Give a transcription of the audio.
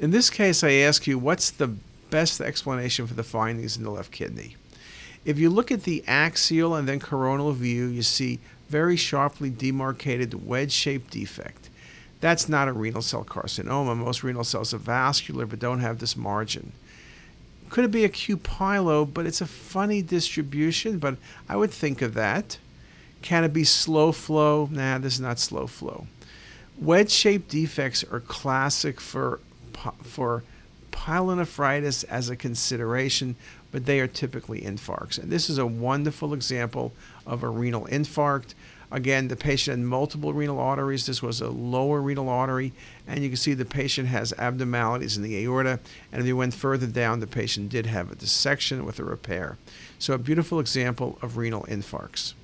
In this case, I ask you, what's the best explanation for the findings in the left kidney? If you look at the axial and then coronal view, you see very sharply demarcated wedge-shaped defect. That's not a renal cell carcinoma. Most renal cells are vascular but don't have this margin. Could it be acute pyelo, but it's a funny distribution, but I would think of that. Can it be slow flow? Nah, this is not slow flow. Wedge-shaped defects are classic for for pyelonephritis as a consideration, but they are typically infarcts. And this is a wonderful example of a renal infarct. Again, the patient had multiple renal arteries. This was a lower renal artery, and you can see the patient has abnormalities in the aorta. And if you went further down, the patient did have a dissection with a repair. So, a beautiful example of renal infarcts.